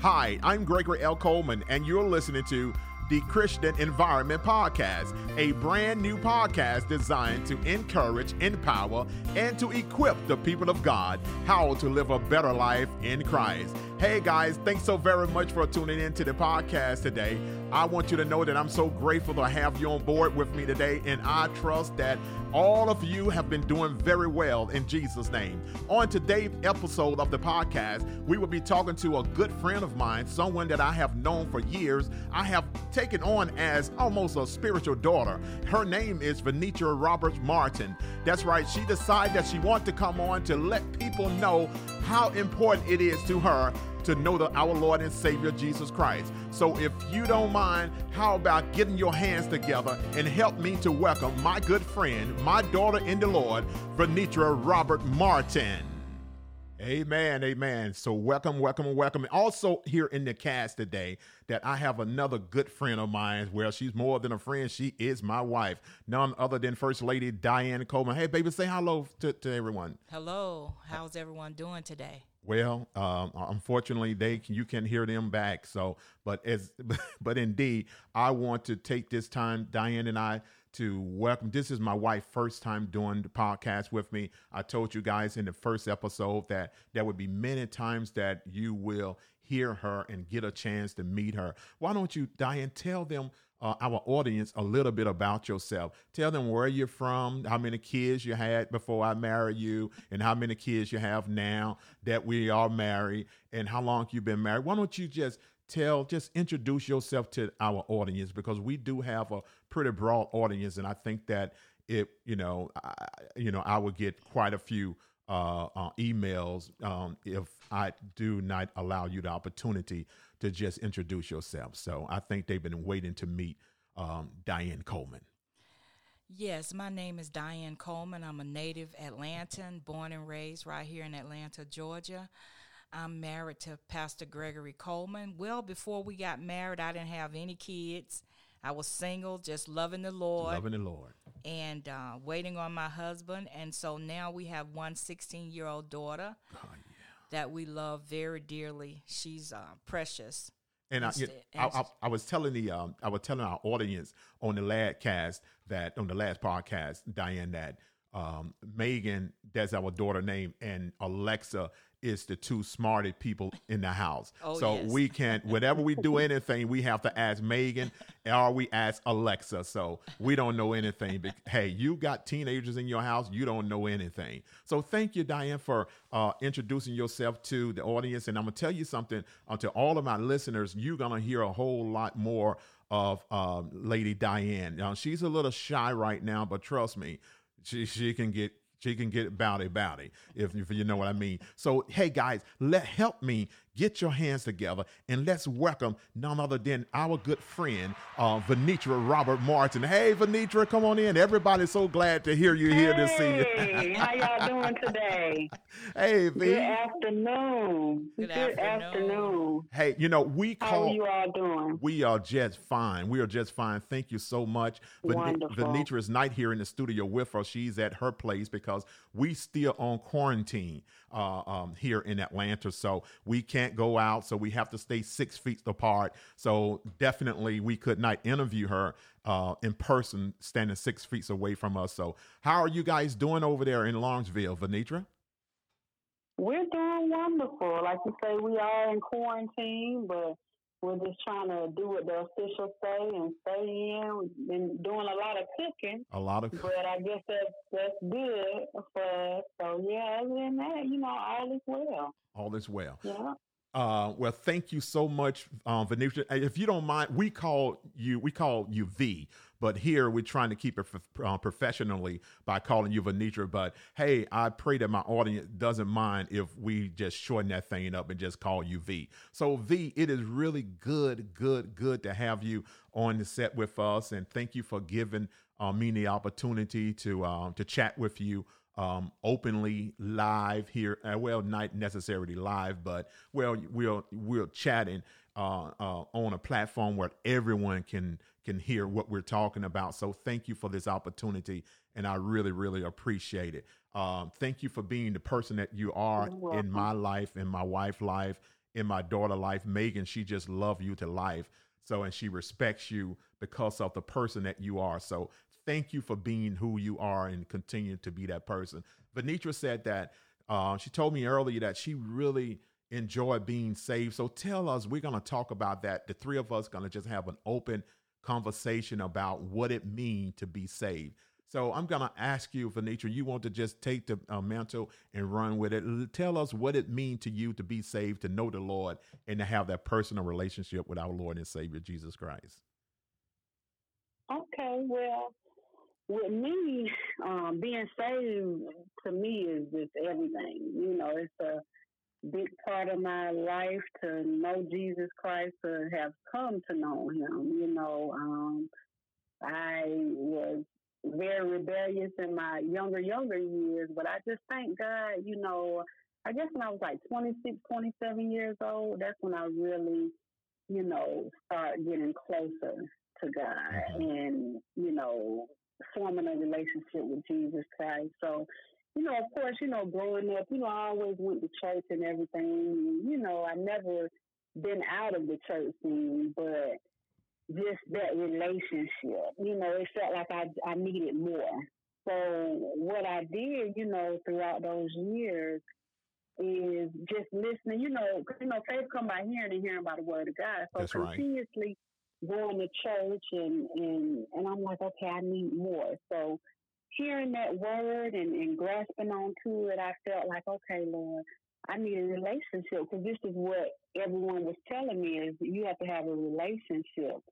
Hi, I'm Gregory L. Coleman, and you're listening to the Christian Environment Podcast, a brand new podcast designed to encourage, empower, and to equip the people of God how to live a better life in Christ. Hey guys, thanks so very much for tuning in to the podcast today. I want you to know that I'm so grateful to have you on board with me today, and I trust that all of you have been doing very well in Jesus' name. On today's episode of the podcast, we will be talking to a good friend of mine, someone that I have known for years. I have taken on as almost a spiritual daughter. Her name is Venitra Roberts Martin. That's right, she decided that she wanted to come on to let people know how important it is to her to know the, our Lord and Savior Jesus Christ. So if you don't mind, how about getting your hands together and help me to welcome my good friend, my daughter in the Lord, Venitra Robert Martin. Amen, amen. So welcome, welcome, welcome. Also here in the cast today that I have another good friend of mine. Well, she's more than a friend. She is my wife. None other than First Lady Dianne Coleman. Hey, baby, say hello to, to everyone. Hello. How's everyone doing today? Well, um, unfortunately, they you can hear them back. So, but as but indeed, I want to take this time, Dianne and I, to welcome. This is my wife' first time doing the podcast with me. I told you guys in the first episode that there would be many times that you will hear her and get a chance to meet her. Why don't you, Dianne, tell them uh, our audience a little bit about yourself. Tell them where you're from, how many kids you had before I married you, and how many kids you have now that we are married, and how long you've been married. Why don't you just tell, just introduce yourself to our audience because we do have a pretty broad audience, and I think that it, you know, I, you know, I would get quite a few uh, uh, emails um, if I do not allow you the opportunity to just introduce yourself. So I think they've been waiting to meet um, Dianne Coleman. Yes, my name is Dianne Coleman. I'm a native Atlantan, born and raised right here in Atlanta, Georgia. I'm married to Pastor Gregory Coleman. Well, before we got married, I didn't have any kids. I was single, just loving the Lord. Loving the Lord. And uh, waiting on my husband. And so now we have one 16 year old daughter oh. That we love very dearly. She's uh, precious. And I, I, I, I, was telling the um, I was telling our audience on the last cast that on the last podcast, Dianne, that um, Megan, that's our daughter name, and Alexa is the two smartest people in the house. Oh, so yes. we can't, whenever we do anything, we have to ask Megan or we ask Alexa. So we don't know anything. But hey, you got teenagers in your house, you don't know anything. So thank you, Dianne, for uh, introducing yourself to the audience. And I'm going to tell you something uh, to all of my listeners, you're going to hear a whole lot more of uh, Lady Dianne. Now, she's a little shy right now, but trust me, she, she can get she can get bowdy bounty, if, if you know what I mean. So hey guys, let help me get your hands together and let's welcome none other than our good friend uh, Venitra Robert Martin. Hey Venitra, come on in. Everybody's so glad to hear you hey, here this evening. Hey, how y'all doing today? hey V. Good afternoon. Good, good afternoon. afternoon. Hey, you know we call. How are you all doing? We are just fine. We are just fine. Thank you so much. Wonderful. Venitra is not here in the studio with us. She's at her place because we still on quarantine uh, um, here in Atlanta, so we can't go out. So we have to stay six feet apart. So definitely, we could not interview her uh, in person, standing six feet away from us. So how are you guys doing over there in Lawrenceville, Venitra? We're doing wonderful. Like you say, we are in quarantine, but we're just trying to do what the officials say and stay in. We've been doing a lot of cooking. A lot of cooking. But I guess that's that's good for us. So yeah, other than that, you know, all is well. All is well. Yeah. Uh, well, thank you so much, um, Venitra. If you don't mind, we call you we call you V, but here we're trying to keep it uh, professionally by calling you Venitra. But hey, I pray that my audience doesn't mind if we just shorten that thing up and just call you V. So V, it is really good, good, good to have you on the set with us, and thank you for giving uh, me the opportunity to uh, to chat with you um, openly live here. Uh, well, not necessarily live, but well, we're we're chatting uh, uh, on a platform where everyone can can hear what we're talking about. So thank you for this opportunity, and I really really appreciate it. Um, thank you for being the person that you are in my life, in my wife's life, in my daughter' life. Megan, she just loves you to life. So, and she respects you because of the person that you are. So, thank you for being who you are and continue to be that person. Venitra said that uh, she told me earlier that she really enjoyed being saved. So, tell us, we're going to talk about that. The three of us going to just have an open conversation about what it means to be saved. So I'm going to ask you, Venitra, you want to just take the uh, mantle and run with it. Tell us what it means to you to be saved, to know the Lord, and to have that personal relationship with our Lord and Savior, Jesus Christ. Okay, well, with me, um, being saved to me is just everything. You know, it's a big part of my life to know Jesus Christ, to have come to know Him. You know, um, I was very rebellious in my younger, younger years, but I just thank God, you know, I guess when I was like 26, 27 years old, that's when I really, you know, start getting closer to God mm-hmm. and, you know, forming a relationship with Jesus Christ. So, you know, of course, you know, growing up, you know, I always went to church and everything. You know, I never been out of the church scene, but just that relationship. You know, it felt like I I needed more. So what I did, you know, throughout those years is just listening. You know, you know, faith come by hearing and hearing by the word of God. So That's continuously right. Going to church and and and I'm like, okay, I need more. So hearing that word and, and grasping onto it, I felt like, okay, Lord, I need a relationship because this is what everyone was telling me is you have to have a relationship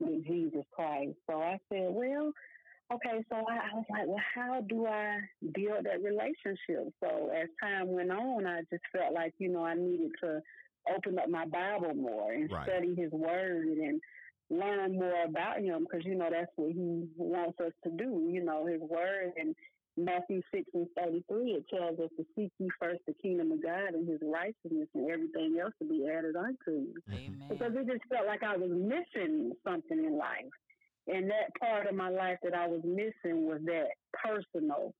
with Jesus Christ. So I said, well, okay, so I, I, was like, well, how do I build that relationship? So as time went on, I just felt like, you know, I needed to open up my Bible more and right. study his word and learn more about him because, you know, that's what he wants us to do, you know, his word and Matthew 6 and 33, it tells us to seek ye first the kingdom of God and his righteousness and everything else to be added unto you. Amen. Because it just felt like I was missing something in life. And that part of my life that I was missing was that personal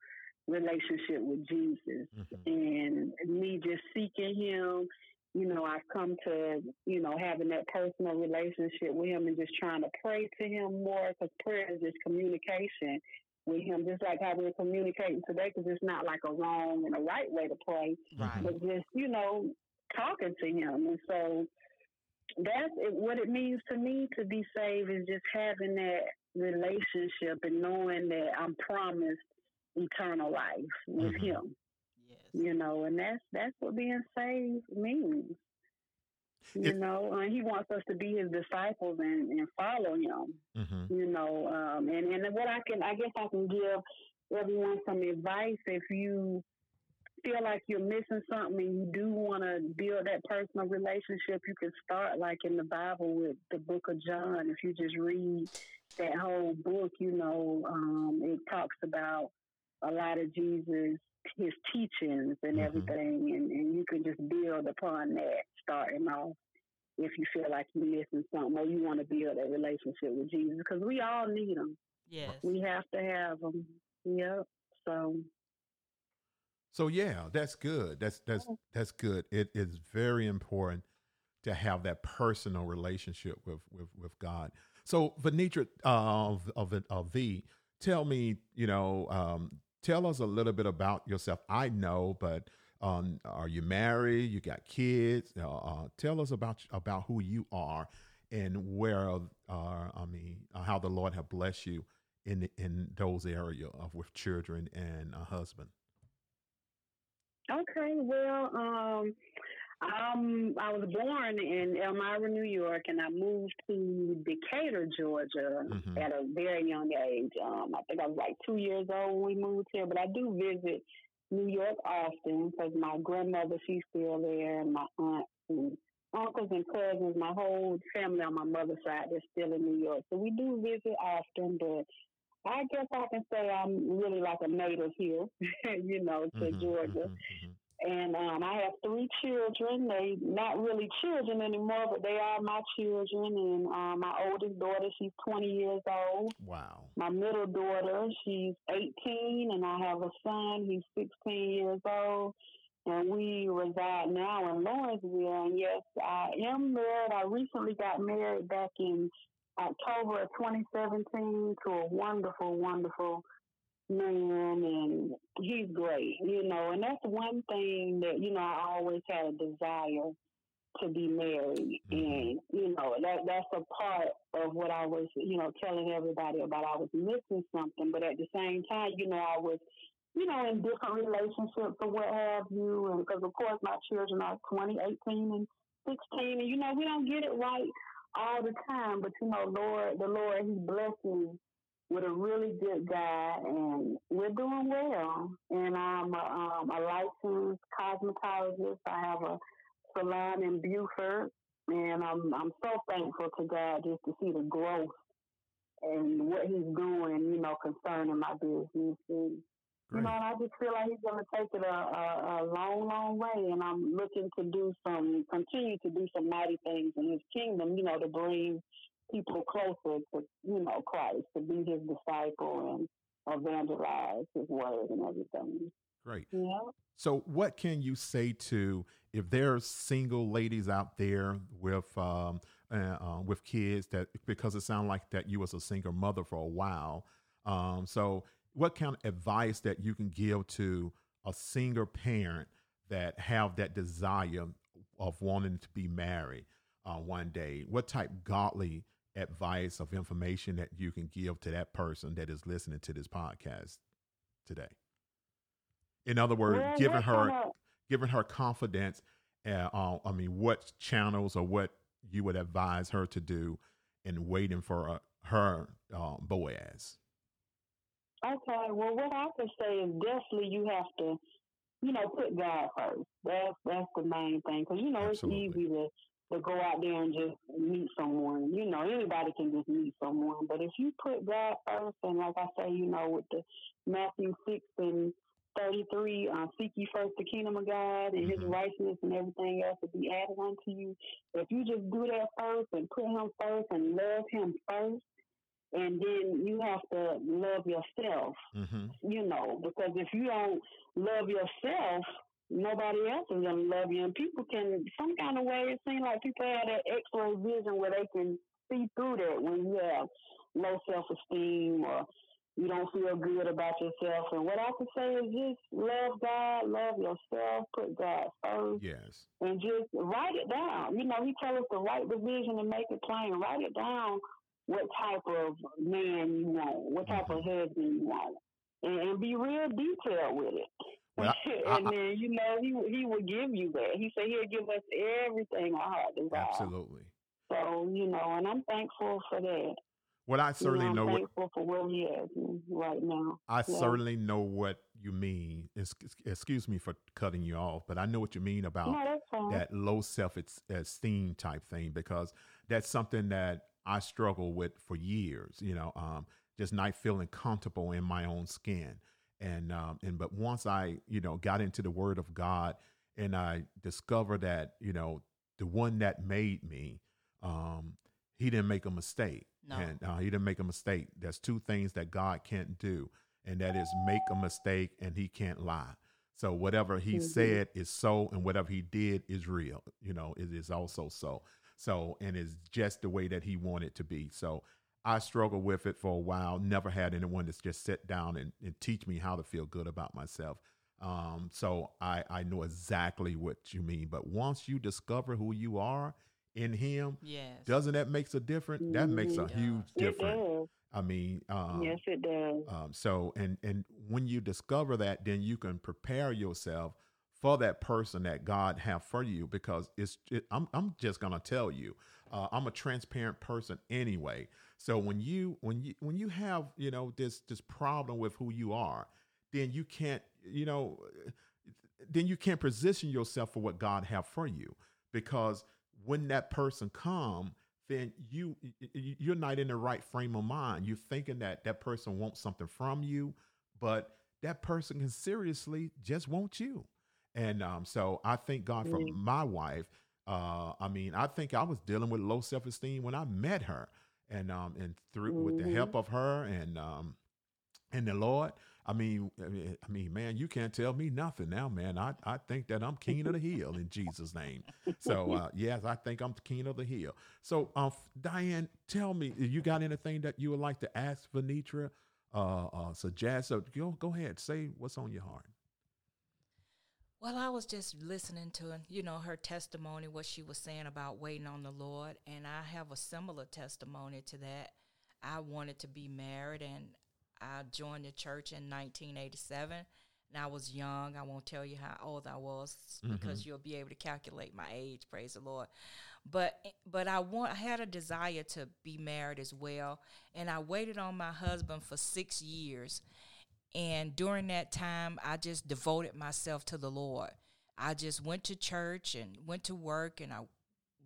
relationship with Jesus mm-hmm. and me just seeking him. You know, I've come to, you know, having that personal relationship with him and just trying to pray to him more because prayer is just communication with him, just like how we're communicating today, because it's not like a wrong and a right way to pray, right. but just you know talking to him, and so that's it, what it means to me to be saved is just having that relationship and knowing that I'm promised eternal life with mm-hmm. him. You know, and that's that's what being saved means. You know, uh, he wants us to be his disciples and, and follow him. Mm-hmm. You know, um, and and what I can, I guess, I can give everyone some advice if you feel like you're missing something and you do want to build that personal relationship, you can start like in the Bible with the book of John. If you just read that whole book, you know, um, it talks about a lot of Jesus, his teachings and mm-hmm. everything, and, and you can just build upon that starting off if you feel like you're missing something or you want to build a relationship with Jesus because we all need them. Yes. We have to have them. Yep. So. So yeah, that's good. That's that's that's good. It is very important to have that personal relationship with with with God. So Venitra uh, of of, of V, tell me, you know, um, tell us a little bit about yourself. I know, but um, are you married? You got kids? Uh, uh, tell us about about who you are and where, uh, I mean, uh, how the Lord have blessed you in in those areas of with children and a husband. Okay, well, um, um, I was born in Elmira, New York, and I moved to Decatur, Georgia, mm-hmm. at a very young age. Um, I think I was like two years old when we moved here, but I do visit New York often because my grandmother, she's still there, and my aunt and uncles and cousins, my whole family on my mother's side, they're still in New York. So we do visit often, but I guess I can say I'm really like a native here, you know, to mm-hmm, Georgia. Mm-hmm, mm-hmm. And um, I have three children. They not really children anymore, but they are my children. And um, my oldest daughter, she's 20 years old. Wow. My middle daughter, she's 18, and I have a son. He's 16 years old. And we reside now in Lawrenceville. And yes, I am married. I recently got married back in October of 2017 to a wonderful, wonderful man and he's great, you know, and that's one thing that, you know, I always had a desire to be married mm-hmm. and, you know, that that's a part of what I was, you know, telling everybody about I was missing something, but at the same time, you know, I was you know, in different relationships or what have you. And because, of course, my children are 20, 18, and 16. And, you know, we don't get it right all the time. But, you know, Lord, the Lord, He blessed me with a really good guy, and we're doing well. And I'm a, um, a licensed cosmetologist. I have a salon in Buford, and I'm I'm so thankful to God just to see the growth and what He's doing, you know, concerning my business. And, Great. You know, and I just feel like he's going to take it a, a, a long, long way. And I'm looking to do some, continue to do some mighty things in his kingdom, you know, to bring people closer to, you know, Christ, to be his disciple and evangelize his word and everything. Great. Yeah. So, what can you say to if there are single ladies out there with um, uh, uh, with kids that because it sounds like that you was a single mother for a while. Um, so, what kind of advice that you can give to a single parent that have that desire of wanting to be married uh, one day? What type godly advice of information that you can give to that person that is listening to this podcast today? In other words, well, giving her gonna... giving her confidence. Uh, uh, I mean, what channels or what you would advise her to do in waiting for uh, her um, Boaz? Okay, well, what I can say is definitely you have to, you know, put God first. That's that's the main thing because you know Absolutely. it's easy to to go out there and just meet someone. You know, anybody can just meet someone. But if you put God first, and like I say, you know, with the Matthew 6 and 33, uh, seek ye first the kingdom of God and his mm-hmm. righteousness and everything else will be added unto you. If you just do that first and put him first and love him first, and then you have to love yourself, mm-hmm. you know, because if you don't love yourself, nobody else is going to love you. And people can, some kind of way, it seems like people have that x-ray vision where they can see through that when you have low self-esteem or you don't feel good about yourself. And what I can say is just love God, love yourself, put God first. Yes. And just write it down. You know, he tells us to write the vision and make it plain. Write it down what type of man you want, what type mm-hmm. of husband you want. And, and be real detailed with it. Well, I, and I, then you know he he will give you that. He said he'll give us everything our heart desires. Absolutely. So you know, and I'm thankful for that. Well, I certainly you know, know what for where he has right now. I yeah. certainly know what you mean. Excuse me for cutting you off, but I know what you mean about no, that low self esteem type thing because that's something that I struggled with for years. You know, um, just not feeling comfortable in my own skin and um, and but once I you know got into the Word of God and I discovered that you know the one that made me, um, he didn't make a mistake, no. and uh, he didn't make a mistake. There's two things that God can't do, and that is make a mistake and he can't lie. So whatever he mm-hmm. said is so, and whatever he did is real. You know, it is also so. So, and it's just the way that he wanted to be. So I struggled with it for a while. Never had anyone to just sit down and, and teach me how to feel good about myself. Um, so I, I know exactly what you mean. But once you discover who you are in Him, yes. doesn't that makes a difference? That makes a mm-hmm. huge difference. I mean, um, yes, it does. Um, so, and and when you discover that, then you can prepare yourself for that person that God have for you. Because it's, it, I'm I'm just gonna tell you, uh, I'm a transparent person anyway. So when you when you when you have you know this this problem with who you are, then you can't you know then you can't position yourself for what God have for you because when that person come then you you're not in the right frame of mind you're thinking that that person wants something from you but that person can seriously just want you And um, so I thank God for my wife. Uh, I mean, I think I was dealing with low self esteem when I met her, and um, and through with the help of her and um, and the Lord. I mean, I mean, I mean, man, you can't tell me nothing now, man. I, I think that I'm king of the hill in Jesus' name. So uh, yes, I think I'm king of the hill. So, uh, Dianne, tell me, you got anything that you would like to ask Venitra, uh, uh, suggest? So go go ahead, say what's on your heart. Well, I was just listening to, you know, her testimony, what she was saying about waiting on the Lord, and I have a similar testimony to that. I wanted to be married, and I joined the church in 1987. And I was young. I won't tell you how old I was mm-hmm. because you'll be able to calculate my age. Praise the Lord. But but I want I had a desire to be married as well, and I waited on my husband for six years. And during that time, I just devoted myself to the Lord. I just went to church and went to work and I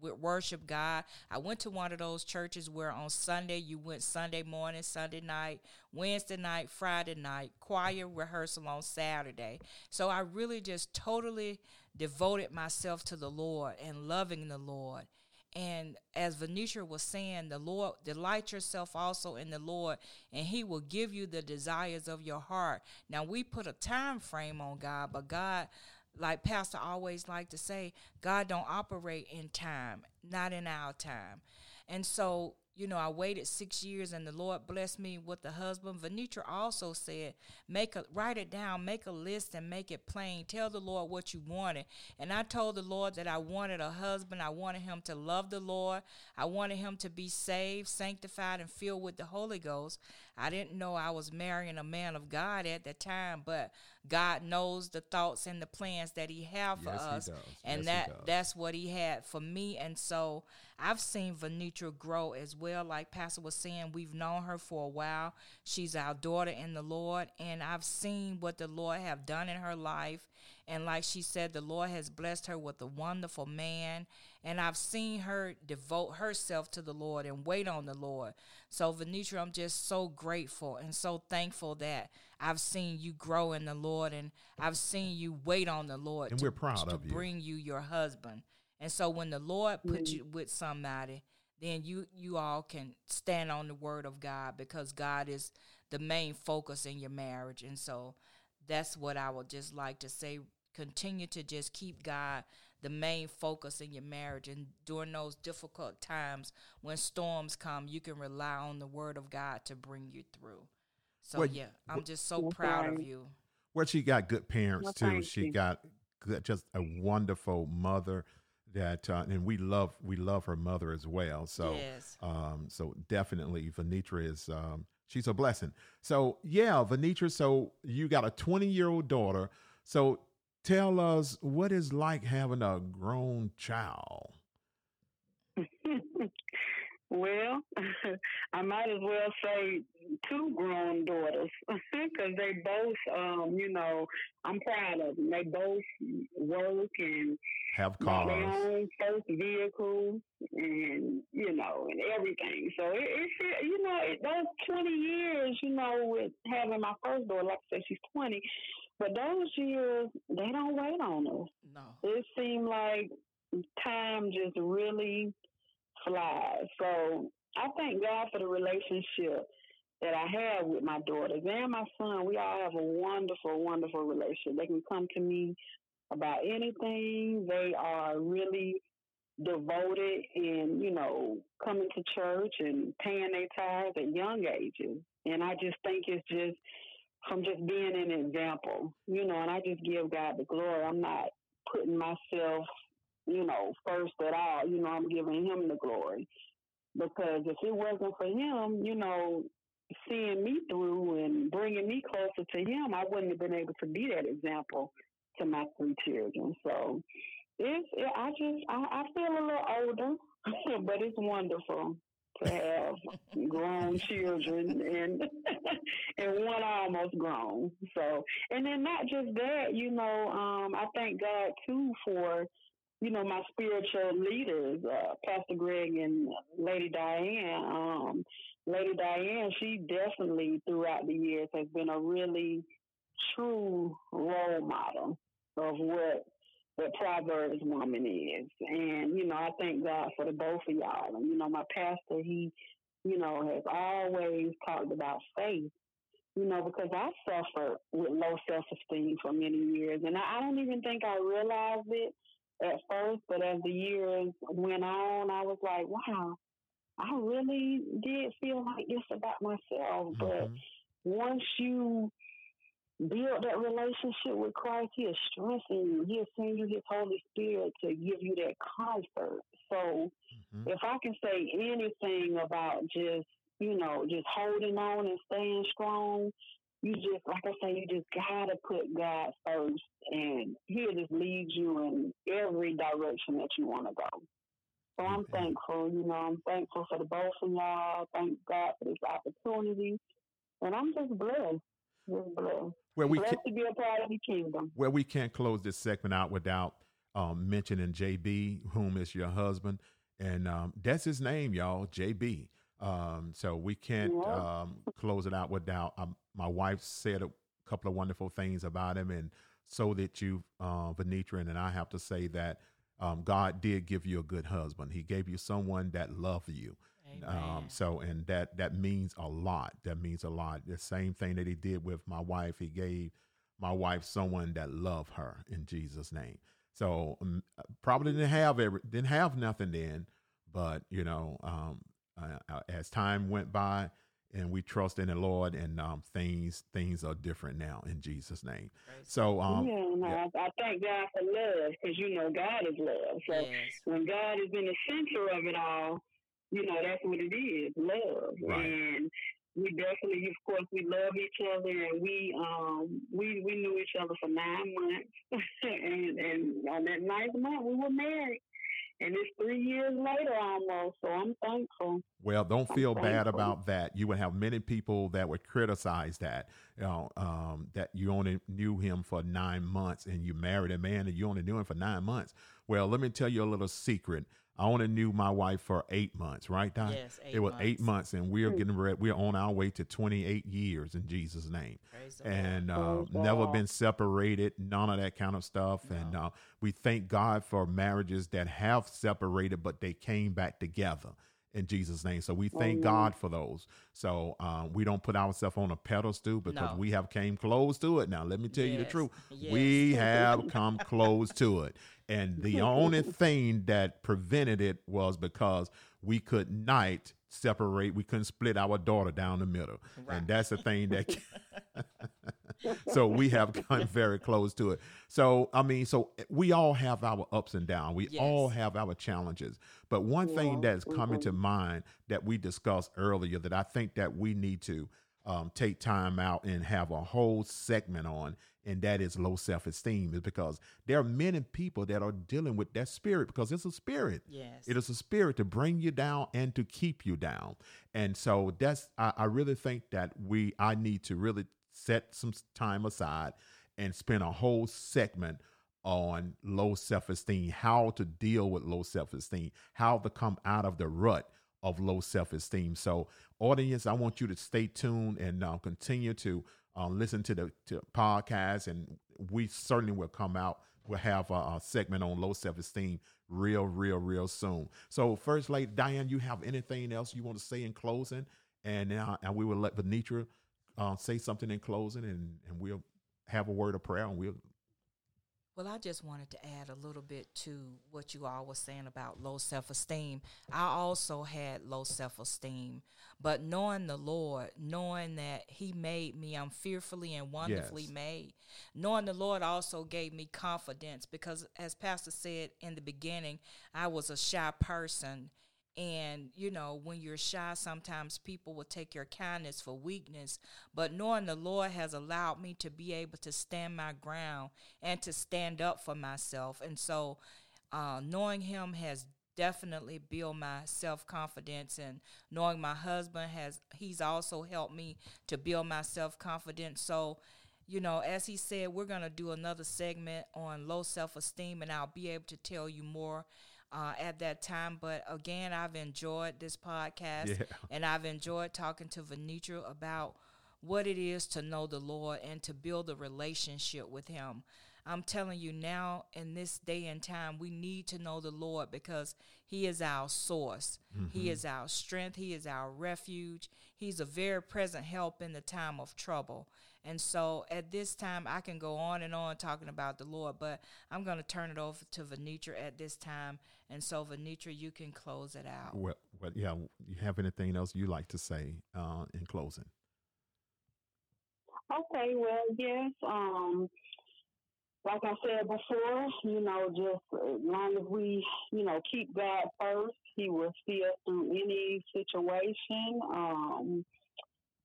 worship God. I went to one of those churches where on Sunday you went Sunday morning, Sunday night, Wednesday night, Friday night, choir rehearsal on Saturday. So I really just totally devoted myself to the Lord and loving the Lord. And as Venitra was saying, the Lord, delight yourself also in the Lord, and He will give you the desires of your heart. Now, we put a time frame on God, but God, like Pastor always like to say, God don't operate in time, not in our time. And so, you know, I waited six years and the Lord blessed me with a husband. Venitra also said, make a write it down, make a list and make it plain. Tell the Lord what you wanted. And I told the Lord that I wanted a husband. I wanted him to love the Lord. I wanted him to be saved, sanctified, and filled with the Holy Ghost. I didn't know I was marrying a man of God at the time, but God knows the thoughts and the plans that He have for Yes, us, and Yes, that that's what He had for me. And so I've seen Venitra grow as well. Like Pastor was saying, we've known her for a while. She's our daughter in the Lord, and I've seen what the Lord have done in her life. And like she said, the Lord has blessed her with a wonderful man. And I've seen her devote herself to the Lord and wait on the Lord. So, Venitra, I'm just so grateful and so thankful that I've seen you grow in the Lord and I've seen you wait on the Lord And to, we're proud to of you. bring you your husband. And so when the Lord puts mm. you with somebody, then you you all can stand on the word of God because God is the main focus in your marriage. And so that's what I would just like to say. Continue to just keep God the main focus in your marriage. And during those difficult times when storms come, you can rely on the word of God to bring you through. So Well, yeah, I'm just so That's proud of you. Well, she got good parents Well, too. She you. got good, just a wonderful mother that, uh, and we love we love her mother as well. So, Yes. um, so definitely Venitra is um, she's a blessing. So yeah, Venitra. So you got a twenty year old daughter. So tell us what is like having a grown child. well, I might as well say two grown daughters because they both, um, you know, I'm proud of them. They both work and Have got their cars. own first vehicle and, you know, and everything. So it, it's, you know, it, those 20 years, you know, with having my first daughter, like I said, she's 20, but those years, they don't wait on us. No. it seemed like time just really flies. So I thank God for the relationship that I have with my daughters and my son. We all have a wonderful, wonderful relationship. They can come to me about anything. They are really devoted in, you know, coming to church and paying their tithes at young ages. And I just think it's just from just being an example, you know, and I just give God the glory. I'm not putting myself, you know, first at all. You know, I'm giving him the glory. Because if it wasn't for him, you know, seeing me through and bringing me closer to him, I wouldn't have been able to be that example to my three children. So it's, it, I just, I, I feel a little older, but it's wonderful to have grown children and and one almost grown. So and then not just that, you know, um, I thank God too for you know my spiritual leaders, uh, Pastor Greg and Lady Dianne. Um, Lady Dianne, she definitely throughout the years has been a really true role model. of what what Proverbs woman is. And, you know, I thank God for the both of y'all. And, you know, my pastor, he, you know, has always talked about faith, you know, because I suffered with low self esteem for many years. And I, I don't even think I realized it at first, but as the years went on, I was like, wow, I really did feel like this about myself. Mm-hmm. But once you build that relationship with Christ, He'll strengthen you. He'll send you His Holy Spirit to give you that comfort. So, mm-hmm. if I can say anything about just, you know, just holding on and staying strong, you just, like I say, you just gotta put God first, and He'll just lead you in every direction that you want to go. So I'm thankful, you know, I'm thankful for the both of y'all. Thank God for this opportunity. And I'm just blessed. Just blessed. Where we blessed can, to be a part of the kingdom. Where we can't close this segment out without um, mentioning JB, whom is your husband. And um, that's his name, y'all, JB. Um, so we can't um, close it out without. Um, my wife said a couple of wonderful things about him, and so that you, uh, Venitra, and I have to say that um, God did give you a good husband. He gave you someone that loved you. Um, so, and that that means a lot. That means a lot. The same thing that He did with my wife. He gave my wife someone that loved her in Jesus' name. So, um, probably didn't have every, didn't have nothing then, but you know, um, uh, uh as time went by, and we trust in the Lord, and um, things things are different now in Jesus' name. So, um, yeah, no, yeah. I, I, thank God for love because you know God is love. So yes. when God is in the center of it all, you know that's what it is, love. Right. And we definitely, of course, we love each other, and we um we we knew each other for nine months, and and on that ninth month we were married and it's three years later almost. So I'm thankful. Well, don't feel bad about that. You would have many people that would criticize that. You know, um, that you only knew him for nine months, and you married a man, and you only knew him for nine months. Well, let me tell you a little secret. I only knew my wife for eight months, right, Don? Yes, it was months. eight months, and we're getting ready. We're on our way to 28 years in Jesus' name, and uh, never been separated, none of that kind of stuff. No. And uh, we thank God for marriages that have separated, but they came back together in Jesus' name. So we thank God for those. So um, we don't put ourselves on a pedestal because no. we have came close to it. Now let me tell yes. you the truth. Yes. We have come close to it. And the only thing that prevented it was because we could not separate, we couldn't split our daughter down the middle. Right. And that's the thing that so we have come very close to it. So I mean, so we all have our ups and downs. We yes. all have our challenges. But one yeah. thing that's coming to mind that we discussed earlier that I think that we need to um, take time out and have a whole segment on, and that is low self esteem, is because there are many people that are dealing with that spirit because it's a spirit. Yes. It is a spirit to bring you down and to keep you down. And so that's, I, I really think that we, I need to really set some time aside and spend a whole segment on low self esteem, how to deal with low self esteem, how to come out of the rut of low self esteem. So, audience, I want you to stay tuned and uh, continue to uh, listen to the to podcast, and we certainly will come out. We'll have a, a segment on low self esteem real, real, real soon. So, first, lady Dianne, you have anything else you want to say in closing? And now, and we will let Venitra uh, say something in closing, and and we'll have a word of prayer, and we'll well, I just wanted to add a little bit to what you all were saying about low self esteem. I also had low self esteem, but knowing the Lord, knowing that He made me, I'm fearfully and wonderfully yes. made. Knowing the Lord also gave me confidence because, as Pastor said in the beginning, I was a shy person and, you know, when you're shy, sometimes people will take your kindness for weakness. But knowing the Lord has allowed me to be able to stand my ground and to stand up for myself. And so, uh, knowing Him has definitely built my self confidence. And knowing my husband has, he's also helped me to build my self confidence. So, you know, as he said, we're going to do another segment on low self esteem, and I'll be able to tell you more uh, at that time. But again, I've enjoyed this podcast yeah. and I've enjoyed talking to Venitra about what it is to know the Lord and to build a relationship with Him. I'm telling you now, in this day and time, we need to know the Lord because He is our source. Mm-hmm. He is our strength. He is our refuge. He's a very present help in the time of trouble. And so at this time, I can go on and on talking about the Lord, but I'm going to turn it over to Venitra at this time. And so, Venitra, you can close it out. Well, well yeah. You have anything else you like to say uh, in closing? Okay, well, yes. Um, like I said before, you know, just as long as we, you know, keep God first, He will see us through any situation. Um,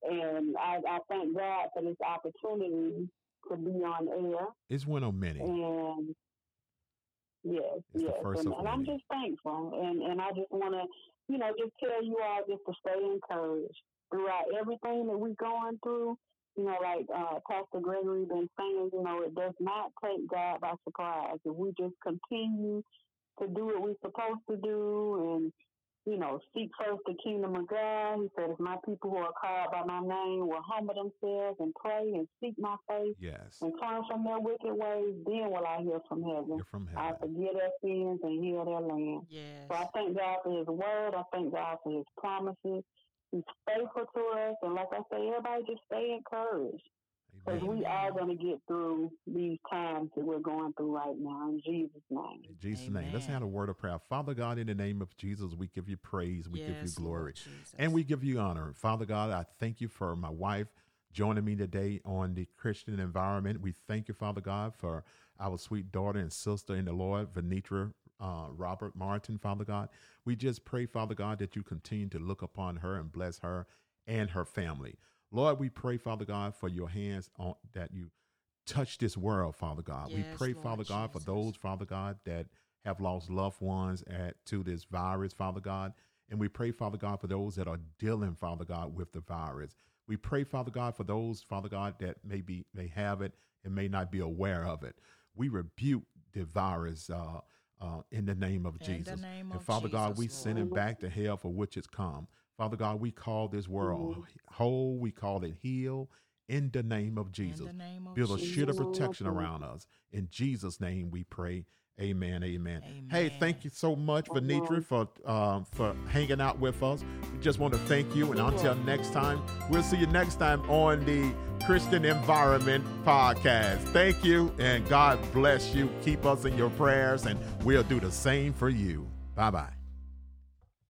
and I, I thank God for this opportunity to be on air. It's one of many. And yes, it's yes, and, and I'm just thankful, and and I just want to, you know, just tell you all just to stay encouraged throughout everything that we're going through you know, like uh, Pastor Gregory been saying, you know, it does not take God by surprise. If we just continue to do what we're supposed to do and, you know, seek first the kingdom of God. He said, if my people who are called by my name will humble themselves and pray and seek my face yes. and turn from their wicked ways, then will I hear from heaven. Hear from heaven. I forgive their sins and heal their land. Yes. So I thank God for his word. I thank God for his promises. He's faithful to us. And like I say, everybody just stay encouraged. Because we are going to get through these times that we're going through right now in Jesus' name. In Jesus' Amen. name. Let's have a word of prayer. Father God, in the name of Jesus, we give you praise, we yes, give you glory, and we give you honor. Father God, I thank you for my wife joining me today on the Christian environment. We thank you, Father God, for our sweet daughter and sister in the Lord, Venitra uh, Robert Martin, Father God. We just pray, Father God, that you continue to look upon her and bless her and her family. Lord, we pray, Father God, for your hands on that you touch this world, Father God. Yes, we pray, Lord Father God, Jesus. for those, Father God, that have lost loved ones at to this virus, Father God. And we pray, Father God, for those that are dealing, Father God, with the virus. We pray, Father God, for those, Father God, that maybe may have it and may not be aware of it. We rebuke the virus uh, uh, in the name of in Jesus. Name and of Father Jesus, God, we send him back to hell for which it's come. Father God, we call this world whole. We call it heal in the name of Jesus. Name of Build a shield of protection around us. In Jesus' name we pray. Amen, amen. Amen. Hey, thank you so much, Venitra, for um, for hanging out with us. We just want to thank you, and until next time, we'll see you next time on the Christian Environment Podcast. Thank you, and God bless you. Keep us in your prayers, and we'll do the same for you. Bye bye.